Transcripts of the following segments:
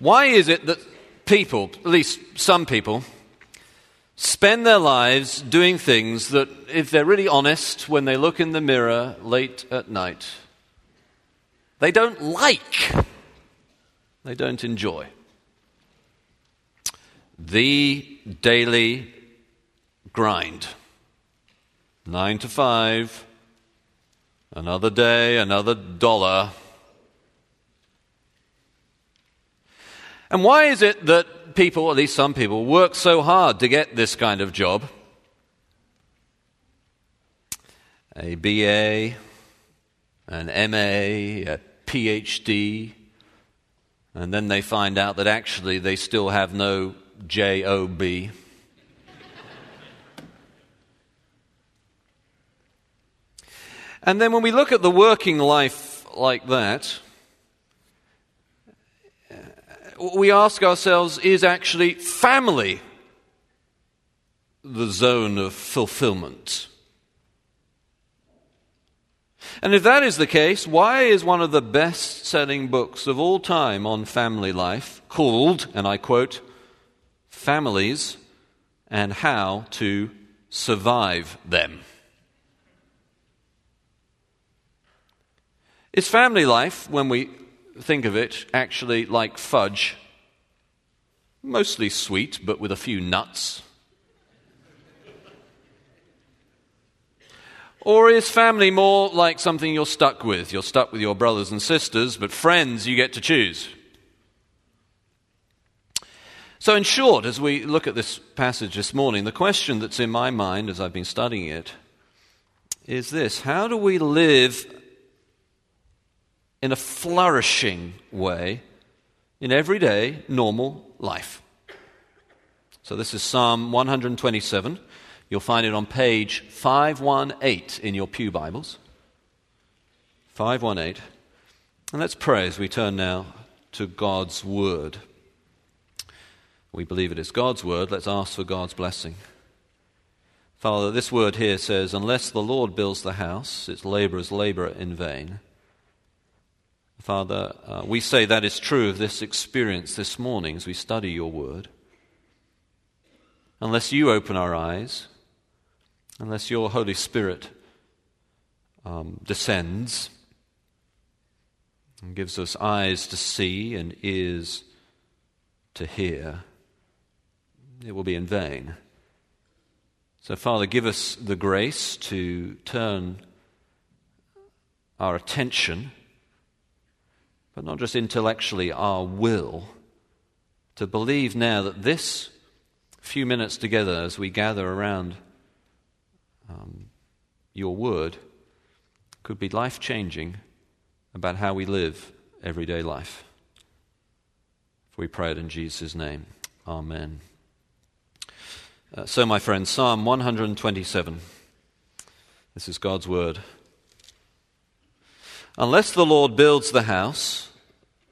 Why is it that people, at least some people, spend their lives doing things that, if they're really honest, when they look in the mirror late at night, they don't like, they don't enjoy? The daily grind. Nine to five, another day, another dollar And why is it that people, at least some people, work so hard to get this kind of job? A BA, an MA, a PhD, and then they find out that actually they still have no JOB. and then when we look at the working life like that, we ask ourselves is actually family the zone of fulfillment? And if that is the case, why is one of the best selling books of all time on family life called, and I quote, Families and How to Survive Them? Is family life, when we think of it actually like fudge, mostly sweet, but with a few nuts? Or is family more like something you're stuck with? You're stuck with your brothers and sisters, but friends you get to choose. So, in short, as we look at this passage this morning, the question that's in my mind as I've been studying it is this How do we live in a flourishing way in everyday, normal life. So, this is Psalm 127. You'll find it on page 518 in your Pew Bibles. 518. And let's pray as we turn now to God's Word. We believe it is God's Word. Let's ask for God's blessing. Father, this word here says, Unless the Lord builds the house, its laborers labor in vain. Father, uh, we say that is true of this experience this morning as we study your word. Unless you open our eyes, unless your Holy Spirit um, descends and gives us eyes to see and ears to hear, it will be in vain. So, Father, give us the grace to turn our attention but not just intellectually, our will, to believe now that this few minutes together as we gather around um, your word could be life changing about how we live everyday life. If we pray it in Jesus' name, Amen. Uh, so, my friends, Psalm 127. This is God's word. Unless the Lord builds the house,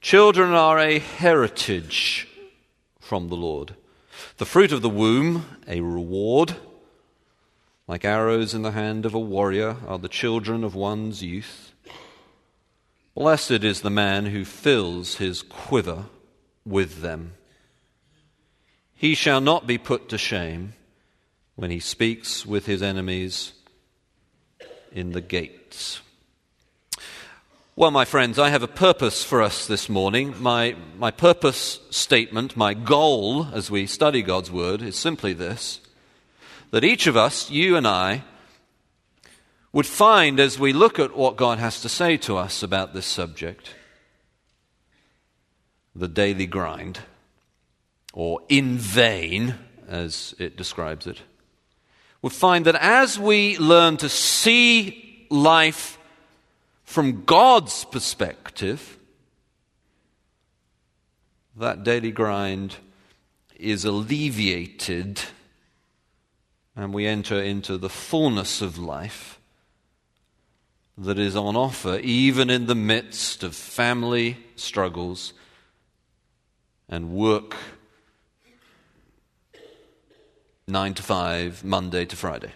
Children are a heritage from the Lord. The fruit of the womb, a reward. Like arrows in the hand of a warrior are the children of one's youth. Blessed is the man who fills his quiver with them. He shall not be put to shame when he speaks with his enemies in the gates. Well, my friends, I have a purpose for us this morning. My, my purpose statement, my goal as we study God's Word is simply this that each of us, you and I, would find as we look at what God has to say to us about this subject, the daily grind, or in vain, as it describes it, would find that as we learn to see life from God's perspective, that daily grind is alleviated and we enter into the fullness of life that is on offer, even in the midst of family struggles and work nine to five, Monday to Friday.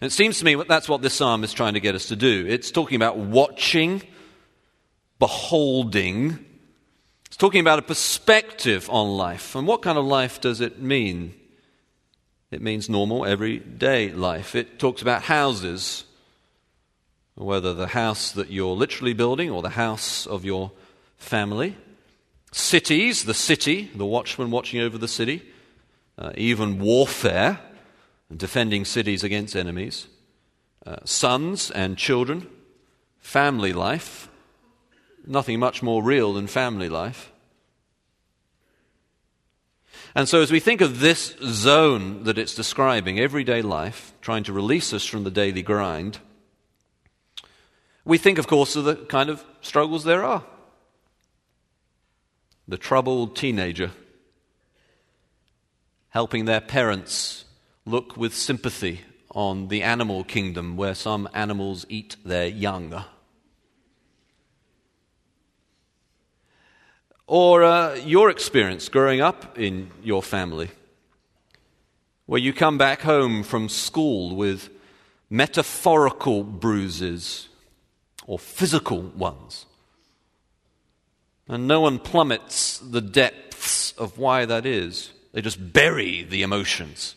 And it seems to me that's what this psalm is trying to get us to do. It's talking about watching, beholding. It's talking about a perspective on life. And what kind of life does it mean? It means normal, everyday life. It talks about houses, whether the house that you're literally building or the house of your family. Cities, the city, the watchman watching over the city. Uh, even warfare, defending cities against enemies. Uh, sons and children. Family life. Nothing much more real than family life. And so, as we think of this zone that it's describing, everyday life, trying to release us from the daily grind, we think, of course, of the kind of struggles there are. The troubled teenager helping their parents look with sympathy on the animal kingdom where some animals eat their young. Or uh, your experience growing up in your family, where you come back home from school with metaphorical bruises or physical ones. And no one plummets the depths of why that is. They just bury the emotions.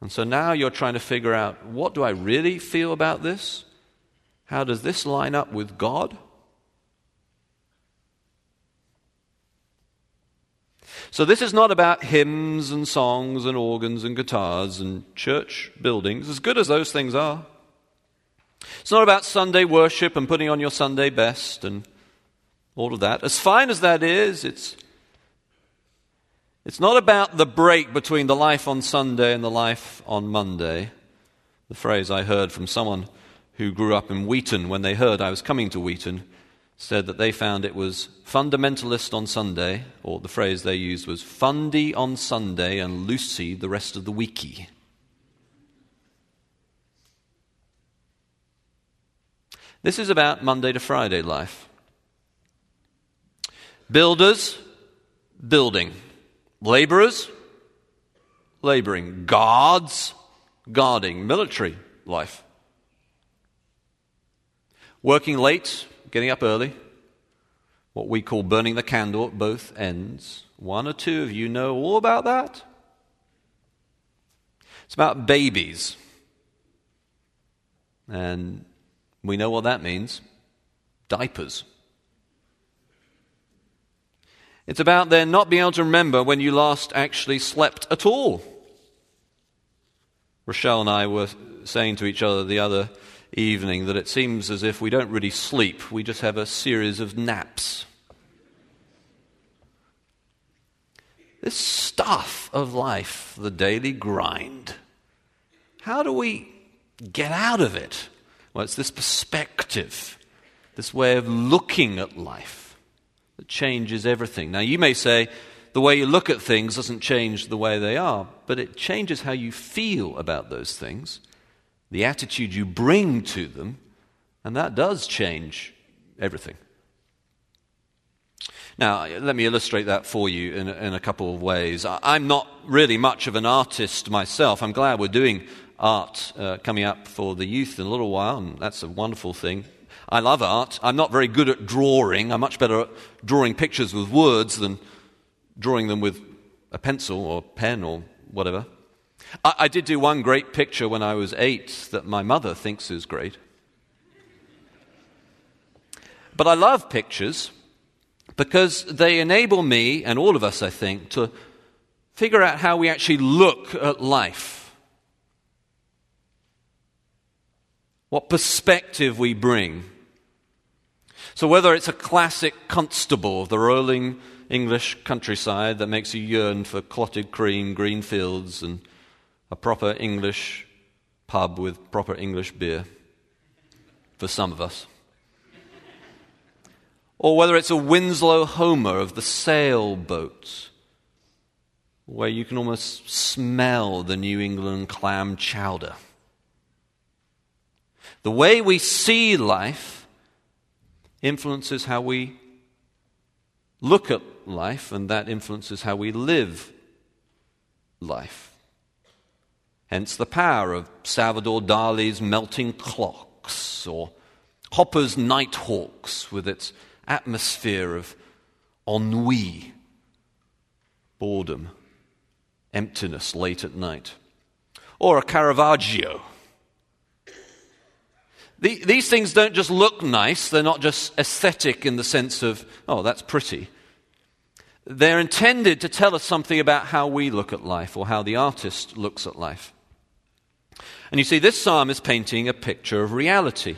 And so now you're trying to figure out what do I really feel about this? How does this line up with God? So, this is not about hymns and songs and organs and guitars and church buildings, as good as those things are. It's not about Sunday worship and putting on your Sunday best and all of that. As fine as that is, it's, it's not about the break between the life on Sunday and the life on Monday. The phrase I heard from someone who grew up in Wheaton when they heard I was coming to Wheaton said that they found it was fundamentalist on Sunday, or the phrase they used was fundy on Sunday and Lucy the rest of the weeky. This is about Monday to Friday life. Builders, building. Laborers, laboring. Guards, guarding. Military life. Working late, getting up early, what we call burning the candle at both ends. One or two of you know all about that. It's about babies. And we know what that means diapers. It's about then not being able to remember when you last actually slept at all. Rochelle and I were saying to each other the other evening that it seems as if we don't really sleep, we just have a series of naps. This stuff of life, the daily grind, how do we get out of it? Well, it's this perspective, this way of looking at life that changes everything. Now, you may say the way you look at things doesn't change the way they are, but it changes how you feel about those things the attitude you bring to them, and that does change everything. Now, let me illustrate that for you in, in a couple of ways. I'm not really much of an artist myself. I'm glad we're doing art uh, coming up for the youth in a little while, and that's a wonderful thing. I love art. I'm not very good at drawing. I'm much better at drawing pictures with words than drawing them with a pencil or pen or whatever. I, I did do one great picture when I was eight that my mother thinks is great. But I love pictures because they enable me, and all of us, I think, to figure out how we actually look at life. What perspective we bring. So, whether it's a classic Constable of the rolling English countryside that makes you yearn for clotted cream, green fields, and a proper English pub with proper English beer for some of us. or whether it's a Winslow Homer of the sailboat, where you can almost smell the New England clam chowder. The way we see life influences how we look at life, and that influences how we live life. Hence the power of Salvador Dali's melting clocks or Hopper's Nighthawks with its atmosphere of ennui, boredom, emptiness late at night. Or a Caravaggio. The, these things don't just look nice, they're not just aesthetic in the sense of, oh, that's pretty. They're intended to tell us something about how we look at life or how the artist looks at life. And you see, this psalm is painting a picture of reality.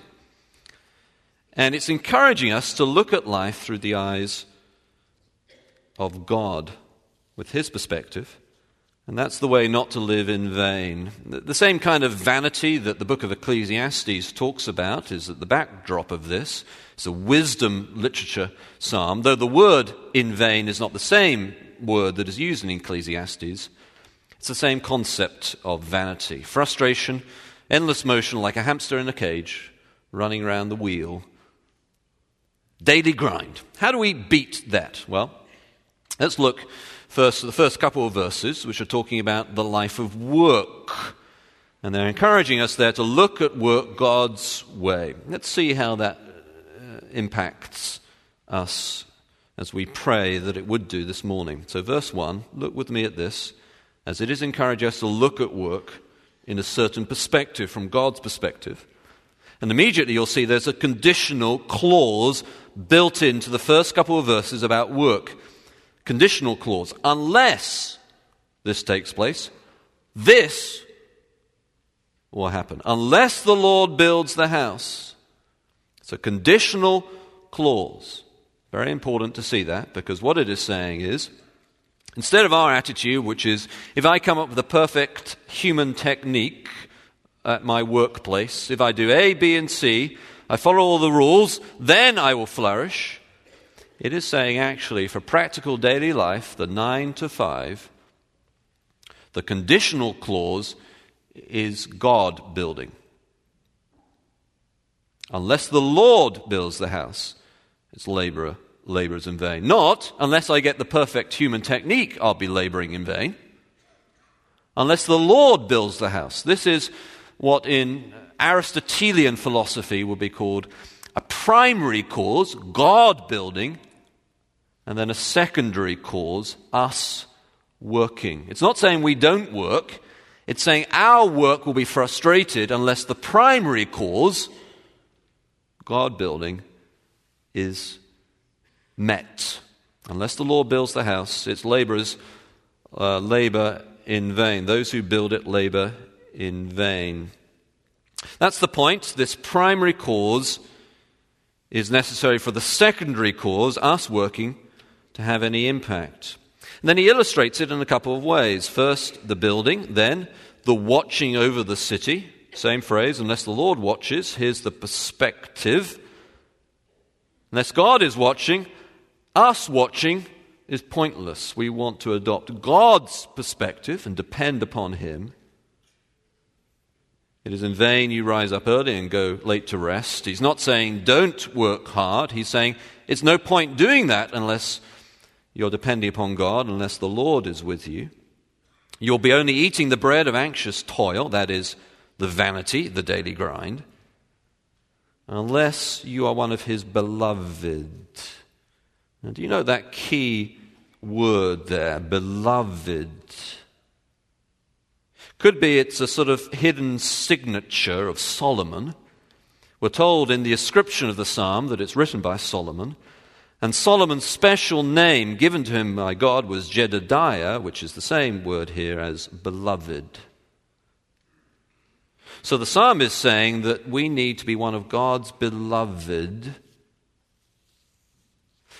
And it's encouraging us to look at life through the eyes of God, with His perspective. And that's the way not to live in vain. The same kind of vanity that the book of Ecclesiastes talks about is at the backdrop of this. It's a wisdom literature psalm, though the word in vain is not the same word that is used in Ecclesiastes. It's the same concept of vanity frustration, endless motion like a hamster in a cage, running around the wheel. Daily grind. How do we beat that? Well, let's look first the first couple of verses, which are talking about the life of work. And they're encouraging us there to look at work God's way. Let's see how that uh, impacts us as we pray that it would do this morning. So, verse 1, look with me at this as it is encouraging us to look at work in a certain perspective, from God's perspective. And immediately you'll see there's a conditional clause built into the first couple of verses about work. Conditional clause. Unless this takes place, this will happen. Unless the Lord builds the house. It's a conditional clause. Very important to see that because what it is saying is Instead of our attitude, which is if I come up with a perfect human technique at my workplace, if I do A, B, and C, I follow all the rules, then I will flourish. It is saying actually for practical daily life, the 9 to 5, the conditional clause is God building. Unless the Lord builds the house, it's laborer labors in vain. Not, unless I get the perfect human technique, I'll be laboring in vain. Unless the Lord builds the house. This is what in Aristotelian philosophy would be called a primary cause, God building, and then a secondary cause, us working. It's not saying we don't work, it's saying our work will be frustrated unless the primary cause, God building, is met. Unless the Lord builds the house, its laborers uh, labor in vain. Those who build it labor in vain. That's the point. This primary cause is necessary for the secondary cause, us working, to have any impact. And then he illustrates it in a couple of ways. First, the building, then, the watching over the city. Same phrase, unless the Lord watches, here's the perspective. Unless God is watching, us watching is pointless. We want to adopt God's perspective and depend upon Him. It is in vain you rise up early and go late to rest. He's not saying don't work hard. He's saying it's no point doing that unless you're depending upon God, unless the Lord is with you. You'll be only eating the bread of anxious toil, that is, the vanity, the daily grind, unless you are one of His beloved. Now, do you know that key word there, beloved? Could be it's a sort of hidden signature of Solomon. We're told in the ascription of the psalm that it's written by Solomon. And Solomon's special name given to him by God was Jedediah, which is the same word here as beloved. So the psalm is saying that we need to be one of God's beloved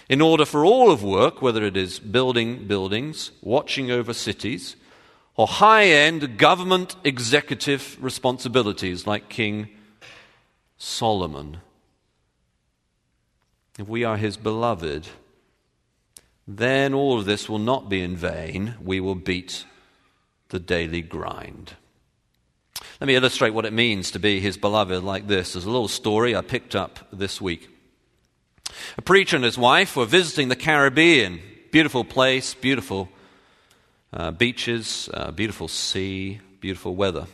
in order for all of work, whether it is building buildings, watching over cities, or high end government executive responsibilities like King Solomon. If we are his beloved, then all of this will not be in vain. We will beat the daily grind. Let me illustrate what it means to be his beloved like this. There's a little story I picked up this week. A preacher and his wife were visiting the Caribbean. Beautiful place, beautiful uh, beaches, uh, beautiful sea, beautiful weather.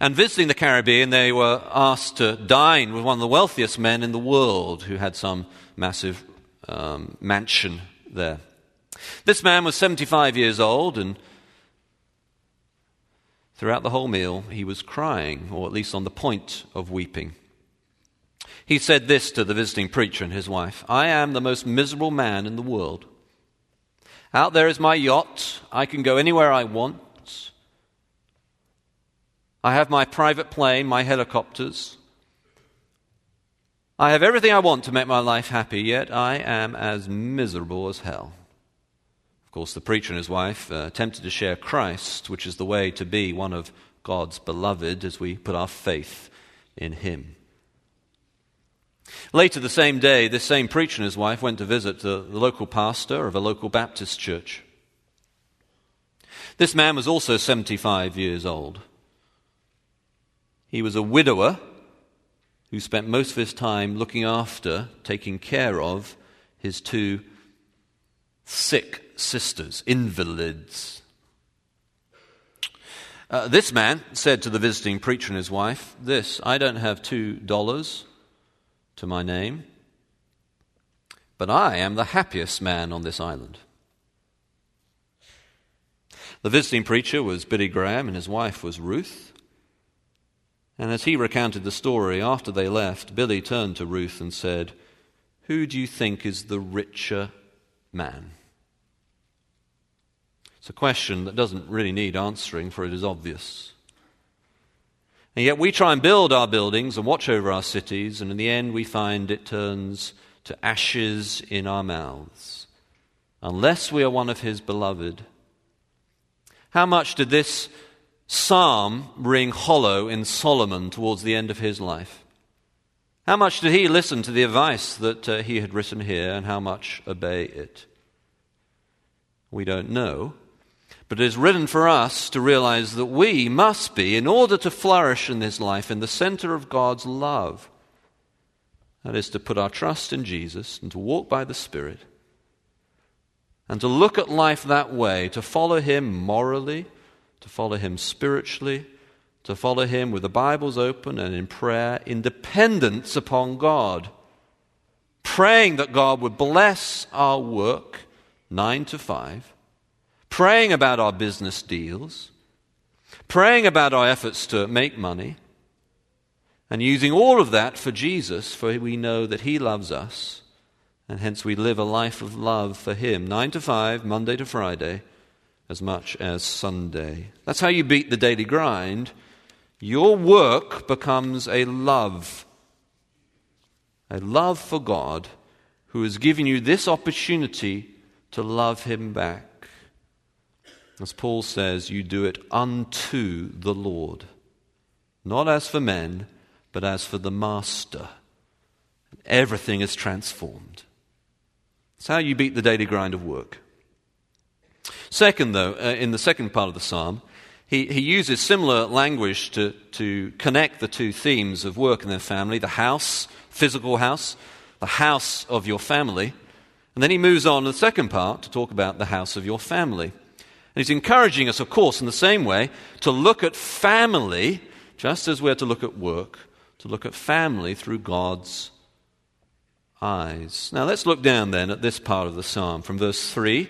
And visiting the Caribbean, they were asked to dine with one of the wealthiest men in the world who had some massive um, mansion there. This man was 75 years old, and throughout the whole meal, he was crying, or at least on the point of weeping. He said this to the visiting preacher and his wife I am the most miserable man in the world. Out there is my yacht. I can go anywhere I want. I have my private plane, my helicopters. I have everything I want to make my life happy, yet I am as miserable as hell. Of course, the preacher and his wife uh, attempted to share Christ, which is the way to be one of God's beloved as we put our faith in Him. Later the same day, this same preacher and his wife went to visit the local pastor of a local Baptist church. This man was also 75 years old. He was a widower who spent most of his time looking after, taking care of his two sick sisters, invalids. Uh, this man said to the visiting preacher and his wife, This, I don't have two dollars to my name, but I am the happiest man on this island. The visiting preacher was Billy Graham, and his wife was Ruth. And as he recounted the story, after they left, Billy turned to Ruth and said, Who do you think is the richer man? It's a question that doesn't really need answering, for it is obvious. And yet we try and build our buildings and watch over our cities, and in the end we find it turns to ashes in our mouths, unless we are one of his beloved. How much did this psalm ring hollow in Solomon towards the end of his life? How much did he listen to the advice that uh, he had written here, and how much obey it? We don't know. But it is written for us to realize that we must be, in order to flourish in this life, in the center of God's love. That is to put our trust in Jesus and to walk by the Spirit and to look at life that way, to follow Him morally to follow Him spiritually, to follow Him with the Bibles open and in prayer, in dependence upon God, praying that God would bless our work, nine to five, praying about our business deals, praying about our efforts to make money, and using all of that for Jesus, for we know that He loves us, and hence we live a life of love for Him, nine to five, Monday to Friday as much as Sunday. That's how you beat the daily grind. Your work becomes a love, a love for God who has given you this opportunity to love Him back. As Paul says, you do it unto the Lord, not as for men, but as for the Master. Everything is transformed. That's how you beat the daily grind of work. Second, though, uh, in the second part of the psalm, he, he uses similar language to, to connect the two themes of work and their family the house, physical house, the house of your family. And then he moves on to the second part to talk about the house of your family. And he's encouraging us, of course, in the same way, to look at family, just as we're to look at work, to look at family through God's eyes. Now let's look down then at this part of the psalm from verse 3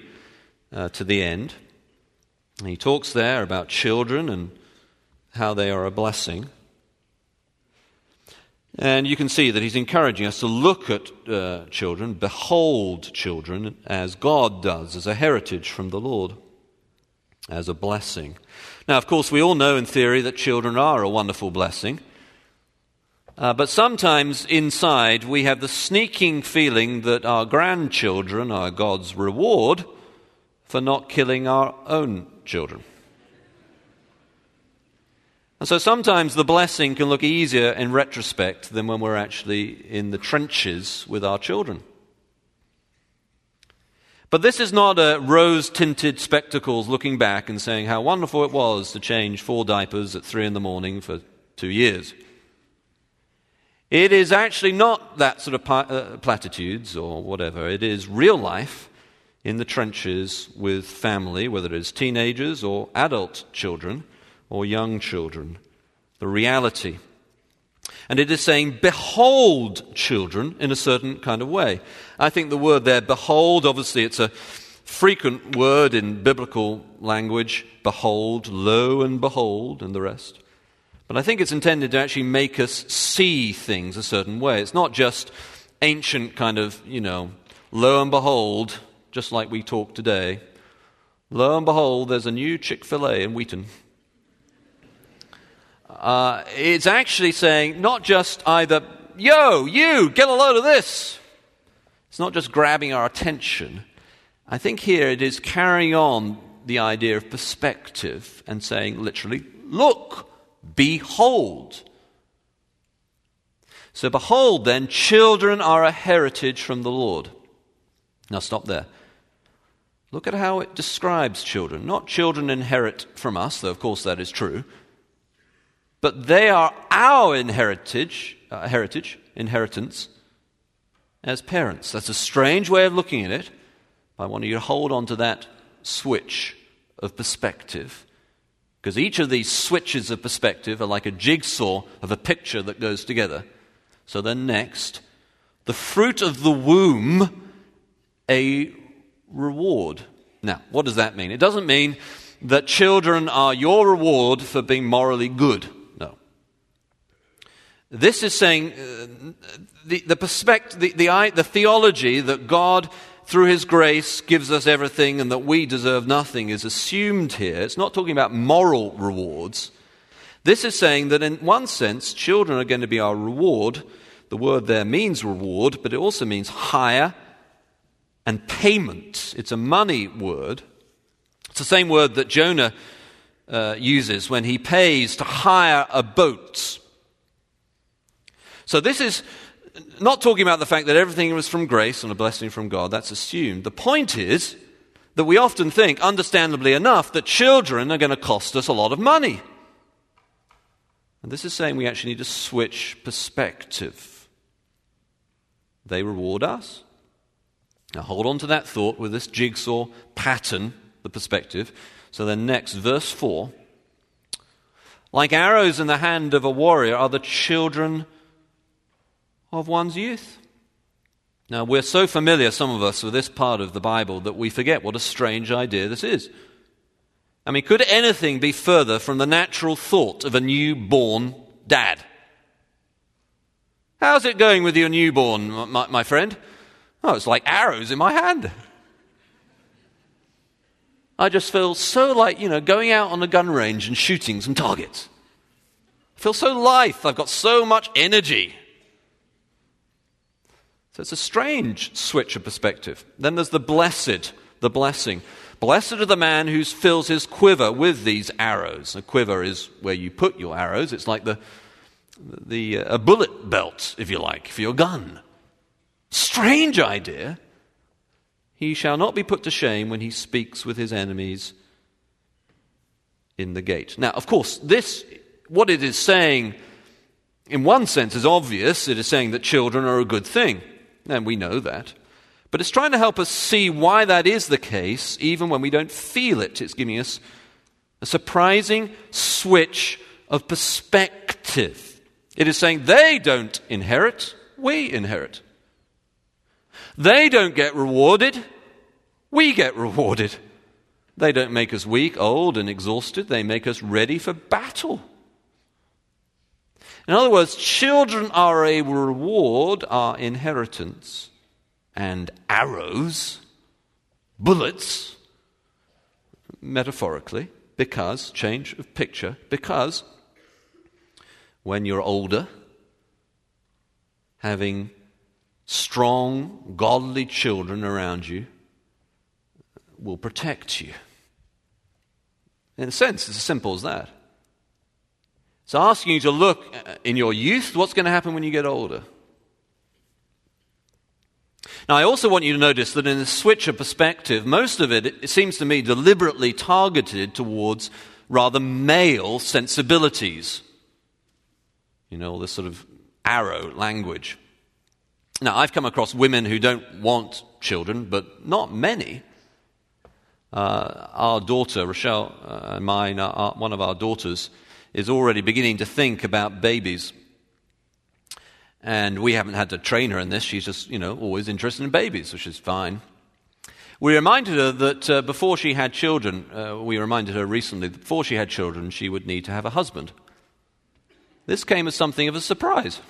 uh, to the end. He talks there about children and how they are a blessing. And you can see that he's encouraging us to look at uh, children, behold children, as God does, as a heritage from the Lord, as a blessing. Now, of course, we all know in theory that children are a wonderful blessing. Uh, but sometimes inside we have the sneaking feeling that our grandchildren are God's reward for not killing our own children. And so sometimes the blessing can look easier in retrospect than when we're actually in the trenches with our children. But this is not a rose tinted spectacles looking back and saying how wonderful it was to change four diapers at three in the morning for two years. It is actually not that sort of uh, platitudes or whatever. It is real life in the trenches with family, whether it is teenagers or adult children or young children. The reality. And it is saying, behold children in a certain kind of way. I think the word there, behold, obviously it's a frequent word in biblical language behold, lo and behold, and the rest. But I think it's intended to actually make us see things a certain way. It's not just ancient kind of, you know, lo and behold, just like we talk today. Lo and behold, there's a new Chick fil A in Wheaton. Uh, it's actually saying not just either, yo, you, get a load of this. It's not just grabbing our attention. I think here it is carrying on the idea of perspective and saying literally, look, behold. So, behold, then, children are a heritage from the Lord. Now, stop there. Look at how it describes children. Not children inherit from us, though, of course, that is true but they are our inheritage, uh, heritage, inheritance as parents. That's a strange way of looking at it. I want you to hold on to that switch of perspective. Because each of these switches of perspective are like a jigsaw of a picture that goes together. So then, next, the fruit of the womb, a reward. Now, what does that mean? It doesn't mean that children are your reward for being morally good. No. This is saying uh, the, the, perspective, the, the, the theology that God, through His grace, gives us everything and that we deserve nothing is assumed here. It's not talking about moral rewards. This is saying that, in one sense, children are going to be our reward. The word there means reward, but it also means hire and payment. It's a money word. It's the same word that Jonah uh, uses when he pays to hire a boat. So this is not talking about the fact that everything was from grace and a blessing from God. That's assumed. The point is that we often think, understandably enough, that children are going to cost us a lot of money. And this is saying we actually need to switch perspective. They reward us. Now hold on to that thought with this jigsaw pattern, the perspective. So then, next, verse 4. Like arrows in the hand of a warrior are the children of one's youth. Now, we're so familiar, some of us, with this part of the Bible that we forget what a strange idea this is. I mean, could anything be further from the natural thought of a newborn dad? How's it going with your newborn, my, my friend? Oh, it's like arrows in my hand. I just feel so like, you know, going out on a gun range and shooting some targets. I feel so lithe. I've got so much energy. So it's a strange switch of perspective. Then there's the blessed, the blessing. Blessed are the man who fills his quiver with these arrows. A quiver is where you put your arrows. It's like the, the uh, a bullet belt, if you like, for your gun. Strange idea. He shall not be put to shame when he speaks with his enemies in the gate. Now, of course, this, what it is saying, in one sense, is obvious. It is saying that children are a good thing. And we know that. But it's trying to help us see why that is the case, even when we don't feel it. It's giving us a surprising switch of perspective. It is saying they don't inherit, we inherit. They don't get rewarded, we get rewarded. They don't make us weak, old, and exhausted. They make us ready for battle. In other words, children are a reward, our inheritance, and arrows, bullets, metaphorically, because, change of picture, because when you're older, having strong, godly children around you will protect you. In a sense, it's as simple as that. It's asking you to look in your youth, what's going to happen when you get older? Now, I also want you to notice that in the switch of perspective, most of it, it seems to me, deliberately targeted towards rather male sensibilities. You know, all this sort of arrow language. Now, I've come across women who don't want children, but not many. Uh, our daughter, Rochelle, uh, mine, uh, one of our daughters, is already beginning to think about babies. And we haven't had to train her in this. She's just, you know, always interested in babies, which is fine. We reminded her that uh, before she had children, uh, we reminded her recently that before she had children, she would need to have a husband. This came as something of a surprise.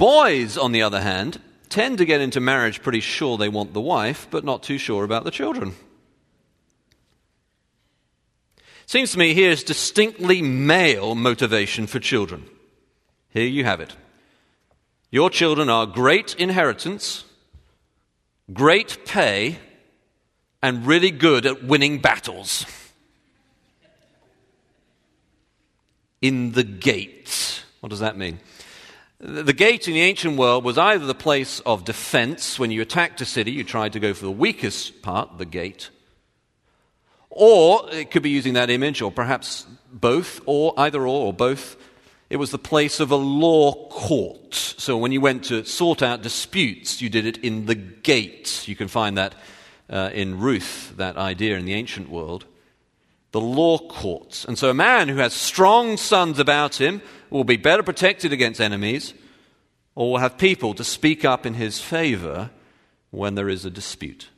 Boys, on the other hand, tend to get into marriage pretty sure they want the wife, but not too sure about the children. Seems to me here's distinctly male motivation for children. Here you have it. Your children are great inheritance, great pay, and really good at winning battles. In the gates. What does that mean? The gate in the ancient world was either the place of defense. When you attacked a city, you tried to go for the weakest part, the gate. Or it could be using that image, or perhaps both, or either or, or both. It was the place of a law court. So when you went to sort out disputes, you did it in the gate. You can find that uh, in Ruth, that idea in the ancient world. The law courts. And so a man who has strong sons about him will be better protected against enemies, or will have people to speak up in his favor when there is a dispute.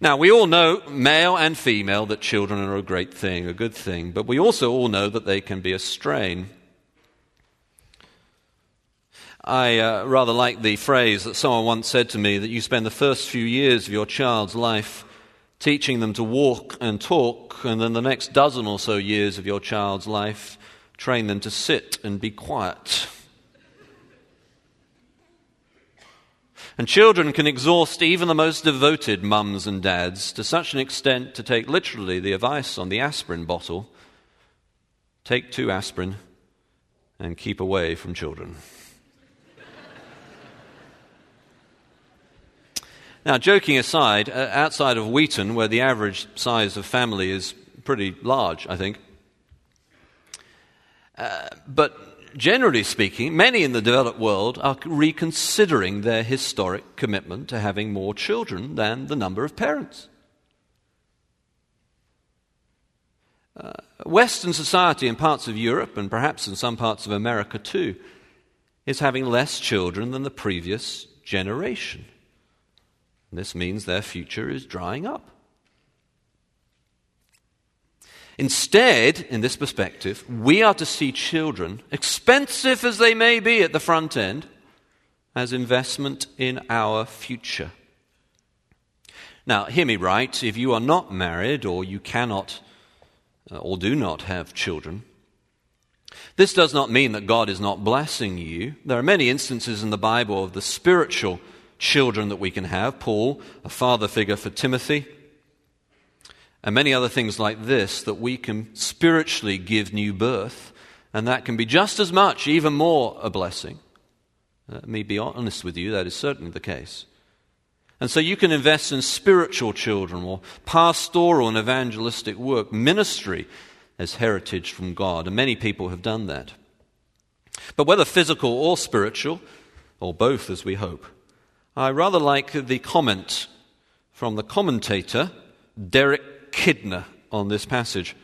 Now, we all know, male and female, that children are a great thing, a good thing, but we also all know that they can be a strain. I uh, rather like the phrase that someone once said to me that you spend the first few years of your child's life teaching them to walk and talk, and then the next dozen or so years of your child's life train them to sit and be quiet. And children can exhaust even the most devoted mums and dads to such an extent to take literally the advice on the aspirin bottle take two aspirin and keep away from children. Now, joking aside, uh, outside of Wheaton, where the average size of family is pretty large, I think, uh, but generally speaking, many in the developed world are reconsidering their historic commitment to having more children than the number of parents. Uh, Western society in parts of Europe, and perhaps in some parts of America too, is having less children than the previous generation. This means their future is drying up. Instead, in this perspective, we are to see children, expensive as they may be at the front end, as investment in our future. Now, hear me right. If you are not married or you cannot uh, or do not have children, this does not mean that God is not blessing you. There are many instances in the Bible of the spiritual children that we can have. Paul, a father figure for Timothy, and many other things like this that we can spiritually give new birth, and that can be just as much, even more, a blessing. Let me be honest with you, that is certainly the case. And so you can invest in spiritual children or pastoral and evangelistic work, ministry as heritage from God, and many people have done that. But whether physical or spiritual, or both as we hope, I rather like the comment from the commentator, Derek Kidner on this passage.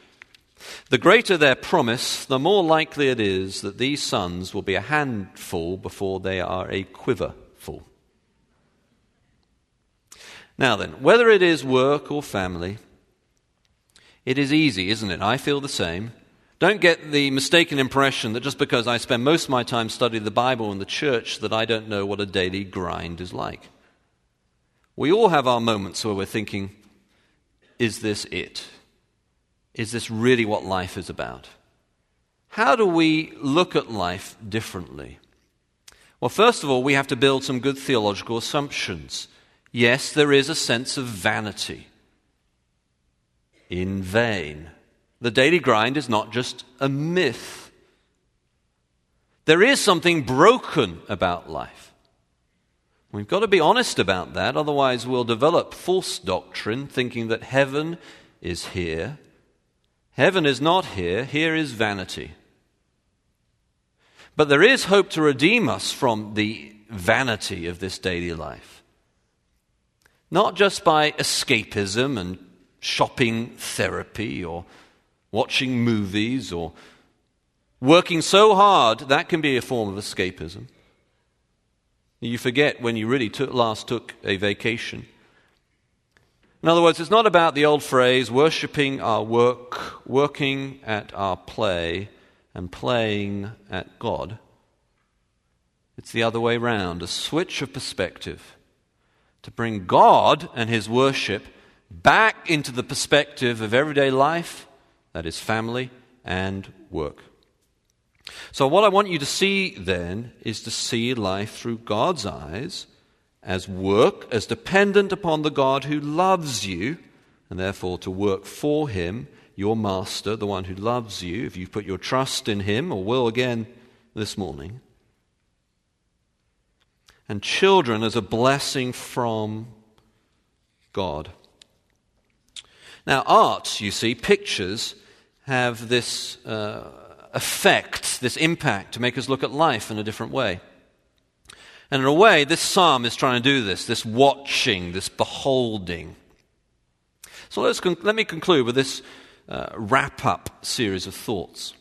The greater their promise, the more likely it is that these sons will be a handful before they are a quiverful. Now then, whether it is work or family, it is easy, isn't it? I feel the same. Don't get the mistaken impression that just because I spend most of my time studying the Bible and the church that I don't know what a daily grind is like. We all have our moments where we're thinking, is this it? Is this really what life is about? How do we look at life differently? Well, first of all, we have to build some good theological assumptions. Yes, there is a sense of vanity. in vain. The daily grind is not just a myth. There is something broken about life. We've got to be honest about that, otherwise, we'll develop false doctrine thinking that heaven is here. Heaven is not here, here is vanity. But there is hope to redeem us from the vanity of this daily life. Not just by escapism and shopping therapy or watching movies or working so hard, that can be a form of escapism. You forget when you really took, last took a vacation. In other words, it's not about the old phrase, worshipping our work, working at our play, and playing at God. It's the other way round, a switch of perspective to bring God and His worship back into the perspective of everyday life, that is, family and work. So, what I want you to see then is to see life through God's eyes as work, as dependent upon the God who loves you, and therefore to work for Him, your Master, the one who loves you, if you've put your trust in Him, or will again this morning. And children as a blessing from God. Now, art, you see, pictures have this uh, effect, this impact to make us look at life in a different way. And in a way, this psalm is trying to do this this watching, this beholding. So let's con- let me conclude with this uh, wrap up series of thoughts.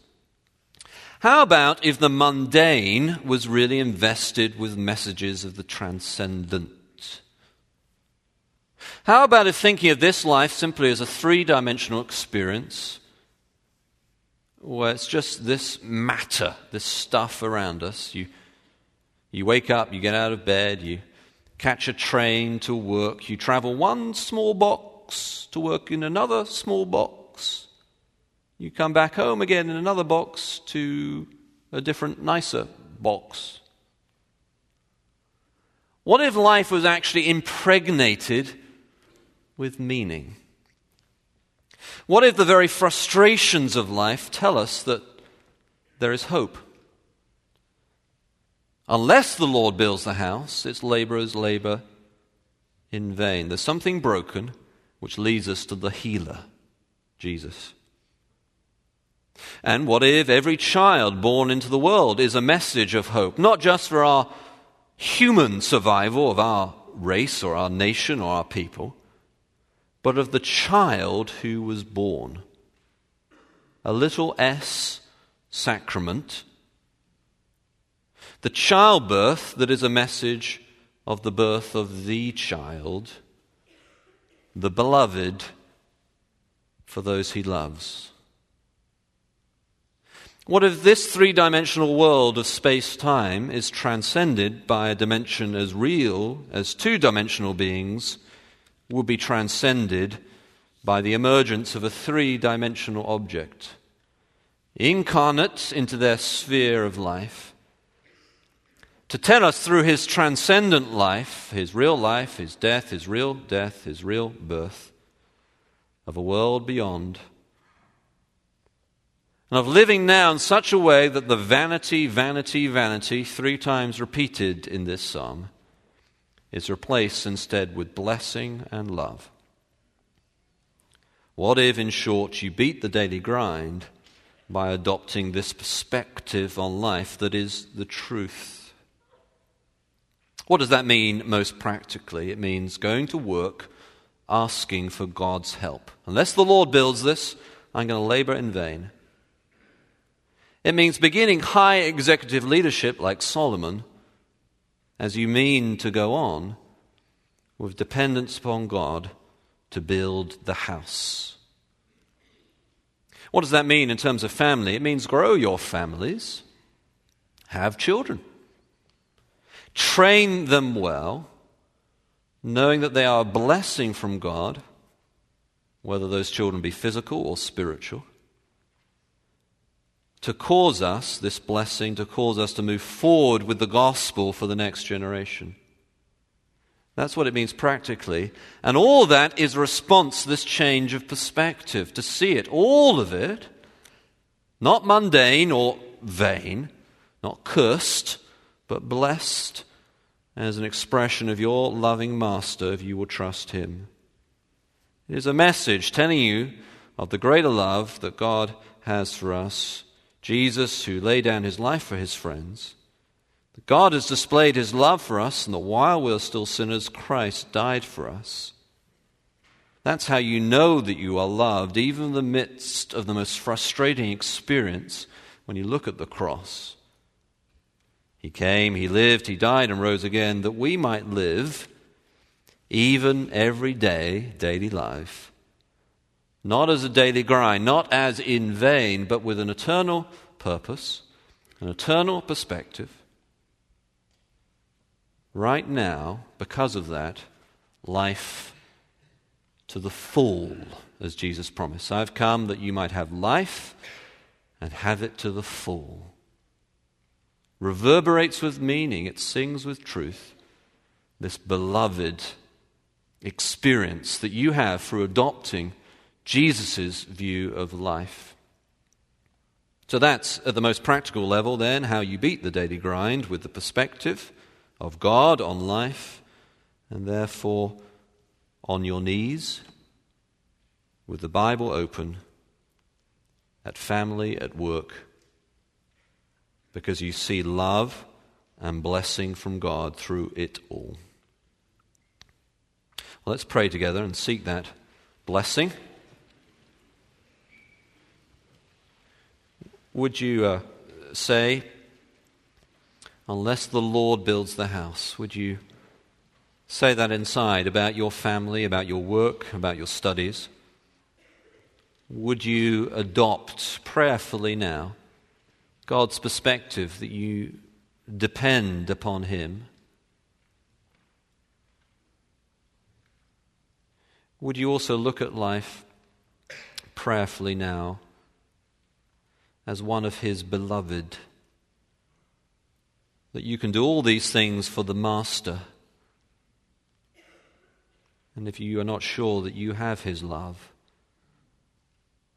How about if the mundane was really invested with messages of the transcendent? How about if thinking of this life simply as a three dimensional experience, where it's just this matter, this stuff around us? You you wake up, you get out of bed, you catch a train to work, you travel one small box to work in another small box. You come back home again in another box to a different, nicer box. What if life was actually impregnated with meaning? What if the very frustrations of life tell us that there is hope? Unless the Lord builds the house, its laborers labor in vain. There's something broken which leads us to the healer, Jesus. And what if every child born into the world is a message of hope, not just for our human survival of our race or our nation or our people, but of the child who was born? A little s sacrament the childbirth that is a message of the birth of the child, the beloved for those he loves. What if this three dimensional world of space time is transcended by a dimension as real as two dimensional beings would be transcended by the emergence of a three dimensional object, incarnate into their sphere of life, to tell us through his transcendent life, his real life, his death, his real death, his real birth, of a world beyond, and of living now in such a way that the vanity, vanity, vanity, three times repeated in this psalm, is replaced instead with blessing and love. What if, in short, you beat the daily grind by adopting this perspective on life that is the truth? What does that mean most practically? It means going to work asking for God's help. Unless the Lord builds this, I'm going to labor in vain. It means beginning high executive leadership like Solomon as you mean to go on with dependence upon God to build the house. What does that mean in terms of family? It means grow your families, have children. Train them well, knowing that they are a blessing from God, whether those children be physical or spiritual, to cause us, this blessing, to cause us to move forward with the gospel for the next generation. That's what it means practically. And all that is a response to this change of perspective, to see it, all of it, not mundane or vain, not cursed, but blessed as an expression of your loving Master if you will trust Him. It is a message telling you of the greater love that God has for us. Jesus, who laid down his life for his friends. God has displayed his love for us, and that while we're still sinners, Christ died for us. That's how you know that you are loved, even in the midst of the most frustrating experience when you look at the cross. He came, He lived, He died, and rose again that we might live even every day, daily life. Not as a daily grind, not as in vain, but with an eternal purpose, an eternal perspective. Right now, because of that, life to the full, as Jesus promised. I've come that you might have life and have it to the full. Reverberates with meaning, it sings with truth. This beloved experience that you have through adopting Jesus' view of life. So that's at the most practical level, then, how you beat the daily grind with the perspective of God on life, and therefore on your knees with the Bible open at family, at work, because you see love and blessing from God through it all. Well, let's pray together and seek that blessing. Would you uh, say, unless the Lord builds the house, would you say that inside about your family, about your work, about your studies? Would you adopt prayerfully now God's perspective that you depend upon Him? Would you also look at life prayerfully now as one of His beloved? That you can do all these things for the Master. And if you are not sure that you have His love,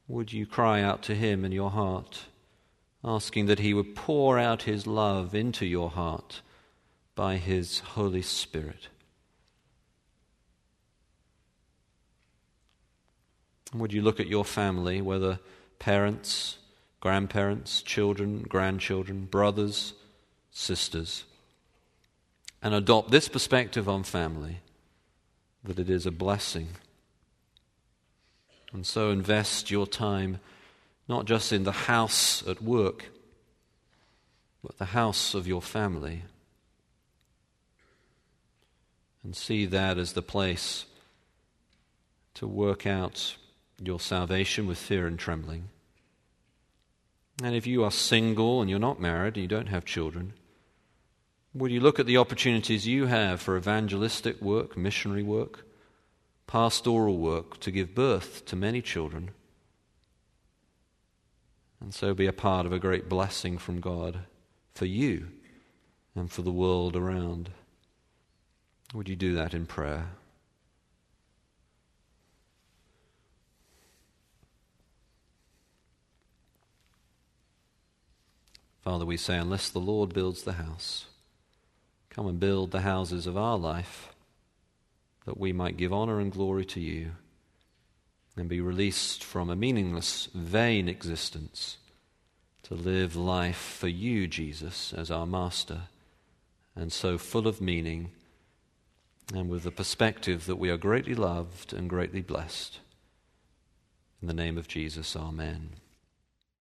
would you cry out to Him in your heart, asking that He would pour out His love into your heart by His Holy Spirit? Would you look at your family, whether parents, grandparents, children, grandchildren, brothers, sisters, and adopt this perspective on family that it is a blessing? And so invest your time not just in the house at work, but the house of your family. And see that as the place to work out your salvation with fear and trembling. And if you are single and you're not married and you don't have children, would you look at the opportunities you have for evangelistic work, missionary work, pastoral work to give birth to many children, and so be a part of a great blessing from God for you and for the world around? Would you do that in prayer? Father, we say, unless the Lord builds the house, come and build the houses of our life, that we might give honor and glory to you and be released from a meaningless, vain existence to live life for you, Jesus, as our Master, and so full of meaning and with the perspective that we are greatly loved and greatly blessed. In the name of Jesus, Amen.